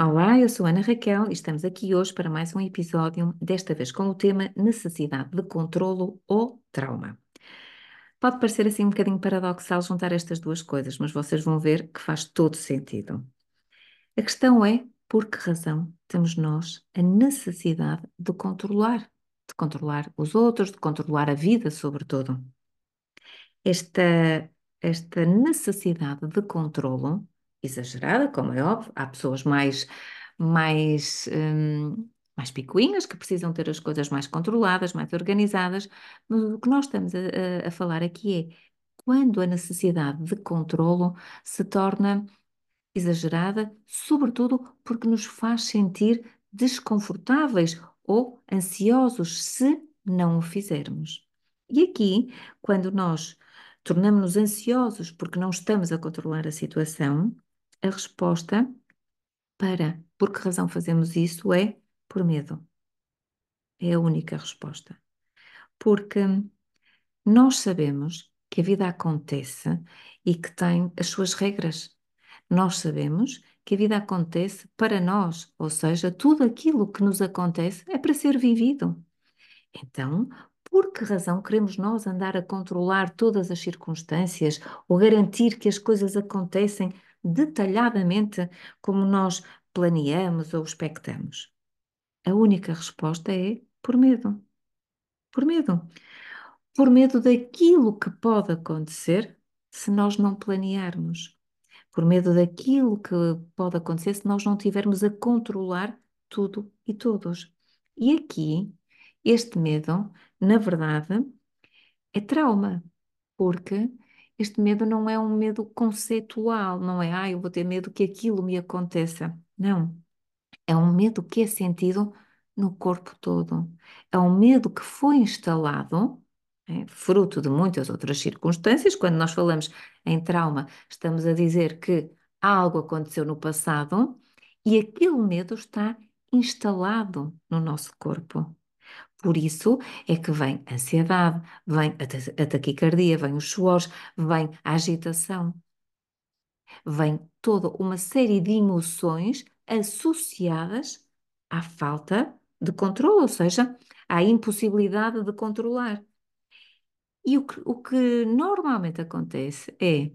Olá, eu sou Ana Raquel e estamos aqui hoje para mais um episódio, desta vez com o tema necessidade de controlo ou trauma. Pode parecer assim um bocadinho paradoxal juntar estas duas coisas, mas vocês vão ver que faz todo sentido. A questão é por que razão temos nós a necessidade de controlar, de controlar os outros, de controlar a vida, sobretudo. Esta, esta necessidade de controlo exagerada, como é óbvio, há pessoas mais, mais, hum, mais picuinhas que precisam ter as coisas mais controladas, mais organizadas, mas o que nós estamos a, a, falar aqui é quando a necessidade de controlo se torna exagerada, sobretudo porque nos faz sentir desconfortáveis ou ansiosos se não o fizermos. E aqui, quando nós tornamos-nos ansiosos porque não estamos a controlar a situação, a resposta para por que razão fazemos isso é por medo. É a única resposta. Porque nós sabemos que a vida acontece e que tem as suas regras. Nós sabemos que a vida acontece para nós, ou seja, tudo aquilo que nos acontece é para ser vivido. Então, por que razão queremos nós andar a controlar todas as circunstâncias ou garantir que as coisas acontecem detalhadamente como nós planeamos ou expectamos? A única resposta é por medo. Por medo. Por medo daquilo que pode acontecer se nós não planearmos. Por medo daquilo que pode acontecer se nós não tivermos a controlar tudo e todos. E aqui, este medo, na verdade, é trauma, porque este medo não é um medo conceitual, não é, ah, eu vou ter medo que aquilo me aconteça. Não. É um medo que é sentido no corpo todo. É um medo que foi instalado, é, fruto de muitas outras circunstâncias. Quando nós falamos em trauma, estamos a dizer que algo aconteceu no passado e aquele medo está instalado no nosso corpo. Por isso é que vem ansiedade, vem a taquicardia, vem os suores, vem a agitação, vem toda uma série de emoções associadas à falta de controle, ou seja, à impossibilidade de controlar. E o que, o que normalmente acontece é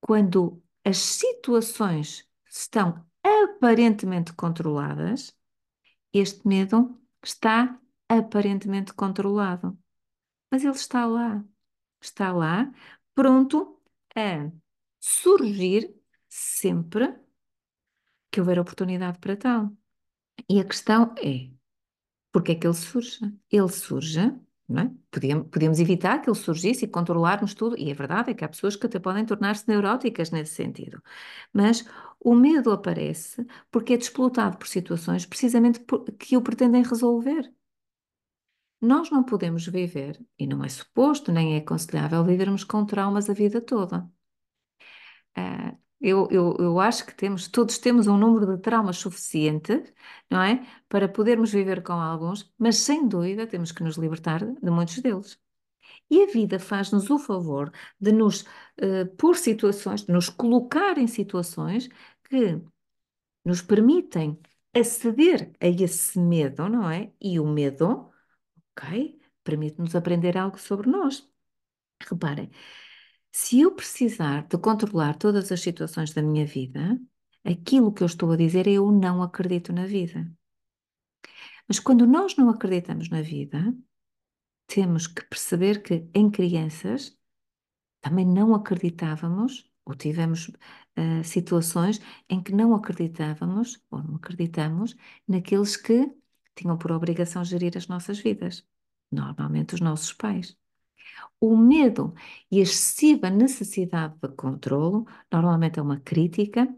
quando as situações estão aparentemente controladas, este medo está aparentemente controlado. Mas ele está lá, está lá, pronto a surgir sempre que houver oportunidade para tal. E a questão é, porque é que ele surge? Ele surge, é? Podíamos, podíamos evitar que ele surgisse e controlarmos tudo, e a verdade é que há pessoas que até podem tornar-se neuróticas nesse sentido. Mas o medo aparece porque é desplotado por situações precisamente por, que o pretendem resolver. Nós não podemos viver, e não é suposto nem é aconselhável vivermos com traumas a vida toda. Uh, eu, eu, eu acho que temos, todos temos um número de traumas suficiente, não é? Para podermos viver com alguns, mas sem dúvida temos que nos libertar de muitos deles. E a vida faz-nos o favor de nos uh, pôr situações, de nos colocar em situações que nos permitem aceder a esse medo, não é? E o medo, ok, permite-nos aprender algo sobre nós. Reparem, se eu precisar de controlar todas as situações da minha vida, aquilo que eu estou a dizer é eu não acredito na vida. Mas quando nós não acreditamos na vida, temos que perceber que em crianças também não acreditávamos, ou tivemos uh, situações em que não acreditávamos, ou não acreditamos, naqueles que tinham por obrigação gerir as nossas vidas, normalmente os nossos pais. O medo e a excessiva necessidade de controlo normalmente é uma crítica,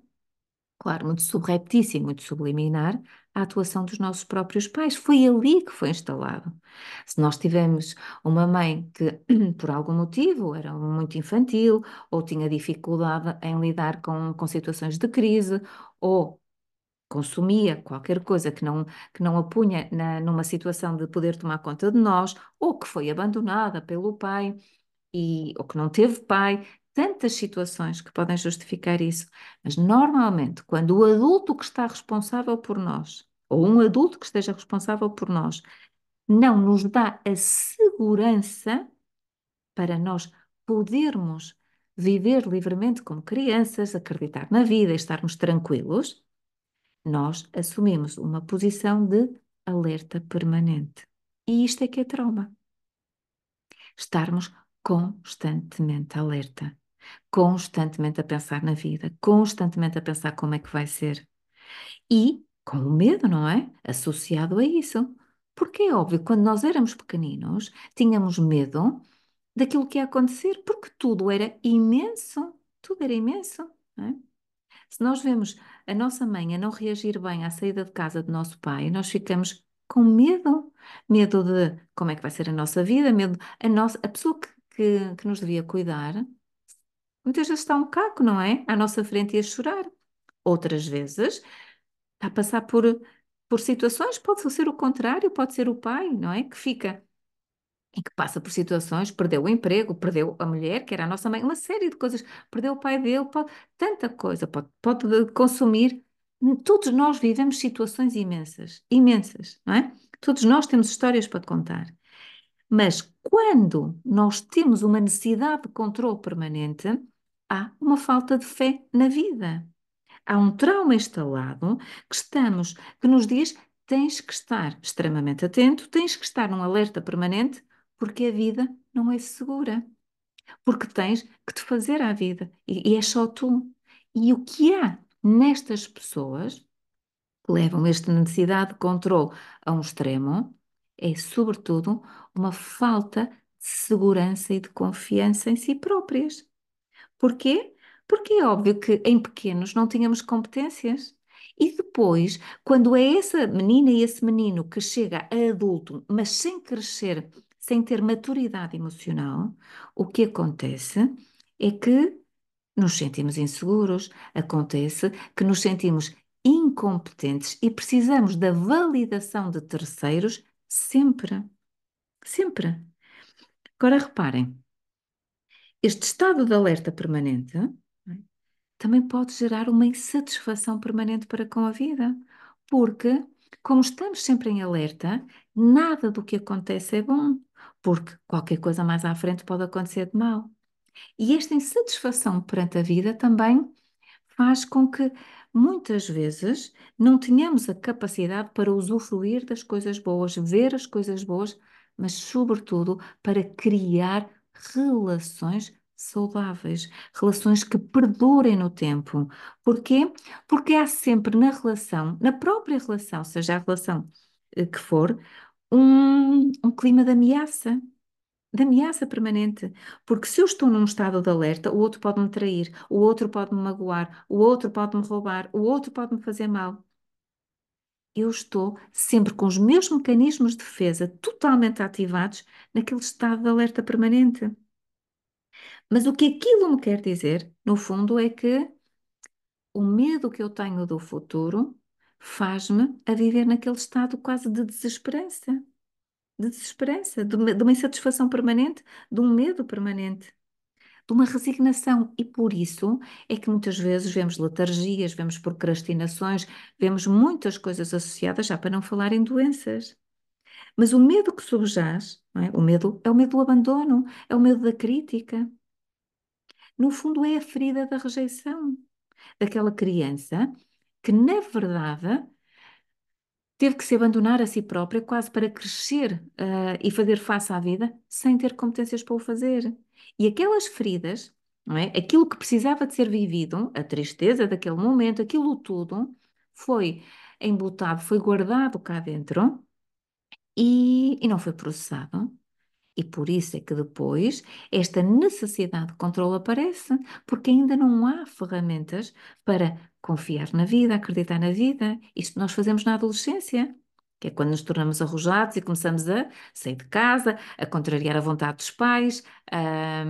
claro, muito subreptícia e muito subliminar, à atuação dos nossos próprios pais. Foi ali que foi instalado. Se nós tivemos uma mãe que, por algum motivo, era muito infantil ou tinha dificuldade em lidar com, com situações de crise ou consumia qualquer coisa que não, que não a punha na, numa situação de poder tomar conta de nós, ou que foi abandonada pelo pai, e, ou que não teve pai, tantas situações que podem justificar isso, mas normalmente, quando o adulto que está responsável por nós, ou um adulto que esteja responsável por nós, não nos dá a segurança para nós podermos viver livremente como crianças, acreditar na vida e estarmos tranquilos, nós assumimos uma posição de alerta permanente. E isto é que é trauma. Estarmos constantemente alerta, constantemente a pensar na vida, constantemente a pensar como é que vai ser. E com o medo, não é? Associado a isso. Porque é óbvio, quando nós éramos pequeninos, tínhamos medo daquilo que ia acontecer, porque tudo era imenso, tudo era imenso. É? Se nós vemos a nossa mãe a não reagir bem à saída de casa do nosso pai, nós ficamos com medo, medo de como é que vai ser a nossa vida, medo, a, nossa, a pessoa que, que, que nos devia cuidar, muitas vezes está um caco, não é? À nossa frente e a chorar. Outras vezes está a passar por, por situações, pode ser o contrário, pode ser o pai, não é? Que fica e que passa por situações, perdeu o emprego, perdeu a mulher, que era a nossa mãe, uma série de coisas, perdeu o pai dele, pode, tanta coisa, pode, pode consumir. Todos nós vivemos situações imensas, imensas, não é? Todos nós temos histórias para contar. Mas quando nós temos uma necessidade de controle permanente, há uma falta de fé na vida. Há um trauma instalado que estamos, que nos diz tens que estar extremamente atento, tens que estar num alerta permanente, porque a vida não é segura. Porque tens que te fazer à vida e, e é só tu. E o que há nestas pessoas que levam esta necessidade de controle a um extremo é, sobretudo, uma falta de segurança e de confiança em si próprias. Porquê? Porque é óbvio que em pequenos não tínhamos competências. E depois, quando é essa menina e esse menino que chega a adulto, mas sem crescer, sem ter maturidade emocional, o que acontece é que nos sentimos inseguros, acontece que nos sentimos incompetentes e precisamos da validação de terceiros sempre. Sempre. Agora reparem, este estado de alerta permanente também pode gerar uma insatisfação permanente para com a vida, porque, como estamos sempre em alerta, nada do que acontece é bom, porque qualquer coisa mais à frente pode acontecer de mal. E esta insatisfação perante a vida também faz com que muitas vezes não tenhamos a capacidade para usufruir das coisas boas, ver as coisas boas, mas, sobretudo, para criar relações saudáveis, relações que perdurem no tempo. Porquê? Porque há sempre na relação, na própria relação, seja a relação eh, que for, um, um clima de ameaça de ameaça permanente. Porque se eu estou num estado de alerta, o outro pode me trair, o outro pode me magoar, o outro pode me roubar, o outro pode me fazer mal. Eu estou sempre com os meus mecanismos de defesa totalmente ativados naquele estado de alerta permanente. Mas o que aquilo me quer dizer, no fundo, é que o medo que eu tenho do futuro faz-me a viver naquele estado quase de desesperança de desesperança, de uma, insatisfação permanente, de um medo permanente, de uma resignação. E por isso é que muitas vezes vemos letargias, vemos procrastinações, vemos muitas coisas associadas, já para não falar em doenças. Mas o medo que subjaz, é? o medo é o medo do abandono, é o medo da crítica. No fundo, é a ferida da rejeição daquela criança que, na verdade, teve que se abandonar a si própria quase para crescer uh, e fazer face à vida sem ter competências para o fazer. E aquelas feridas, não é? aquilo que precisava de ser vivido, a tristeza daquele momento, aquilo tudo, foi embotado, foi guardado cá dentro e, e não foi processado. E por isso é que depois esta necessidade de controle aparece, porque ainda não há ferramentas para confiar na vida, acreditar na vida. Isto nós fazemos na adolescência, que é quando nos tornamos arrojados e começamos a sair de casa, a contrariar a vontade dos pais, a,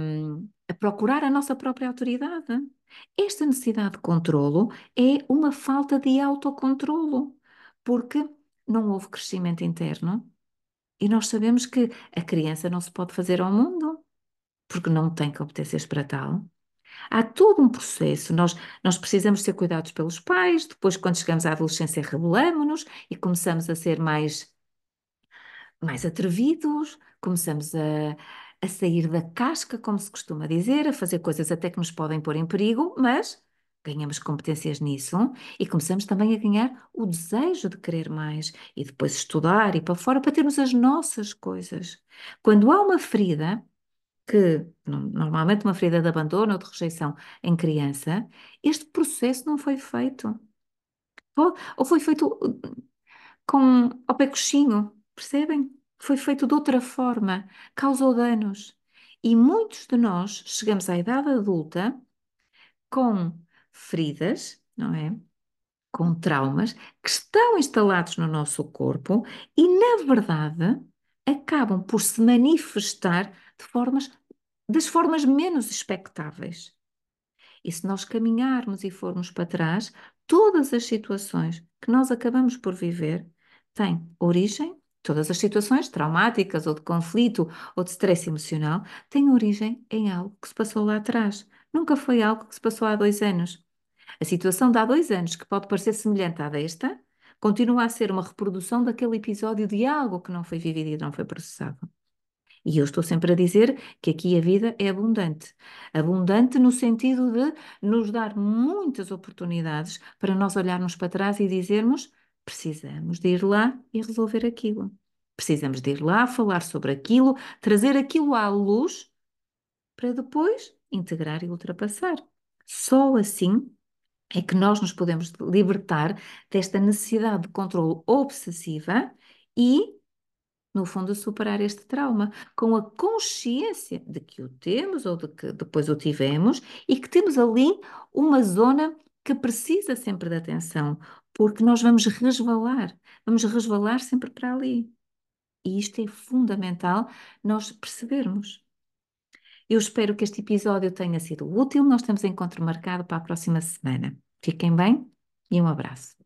a procurar a nossa própria autoridade. Esta necessidade de controlo é uma falta de autocontrolo, porque não houve crescimento interno, e nós sabemos que a criança não se pode fazer ao mundo, porque não tem competências para tal. Há todo um processo. Nós, nós precisamos ser cuidados pelos pais, depois, quando chegamos à adolescência, rebelamos-nos e começamos a ser mais, mais atrevidos, começamos a, a sair da casca, como se costuma dizer, a fazer coisas até que nos podem pôr em perigo, mas ganhamos competências nisso e começamos também a ganhar o desejo de querer mais e depois estudar e para fora para termos as nossas coisas. Quando há uma ferida, que normalmente uma ferida de abandono ou de rejeição em criança, este processo não foi feito. Ou, ou foi feito uh, com ao pé coxinho, percebem? Foi feito de outra forma, causou danos. E muitos de nós chegamos à idade adulta com feridas, não é? Com traumas que estão instalados no nosso corpo e, na verdade, acabam por se manifestar de formas, das formas menos expectáveis. E se nós caminharmos e formos para trás, todas as situações que nós acabamos por viver têm origem, todas as situações traumáticas ou de conflito ou de stress emocional, têm origem em algo que se passou lá atrás. Nunca foi algo que se passou há dois anos. A situação de há dois anos, que pode parecer semelhante à desta, continua a ser uma reprodução daquele episódio de algo que não foi vivido e não foi processado. E eu estou sempre a dizer que aqui a vida é abundante. Abundante no sentido de nos dar muitas oportunidades para nós olharmos para trás e dizermos: precisamos de ir lá e resolver aquilo. Precisamos de ir lá falar sobre aquilo, trazer aquilo à luz para depois integrar e ultrapassar. Só assim é que nós nos podemos libertar desta necessidade de controle obsessiva e, no fundo, superar este trauma com a consciência de que o temos ou de que depois o tivemos e que temos ali uma zona que precisa sempre de atenção, porque nós vamos resvalar, vamos resvalar sempre para ali. E isto é fundamental nós percebermos. Eu espero que este episódio tenha sido útil. Nós temos encontro marcado para a próxima semana. Fiquem bem e um abraço.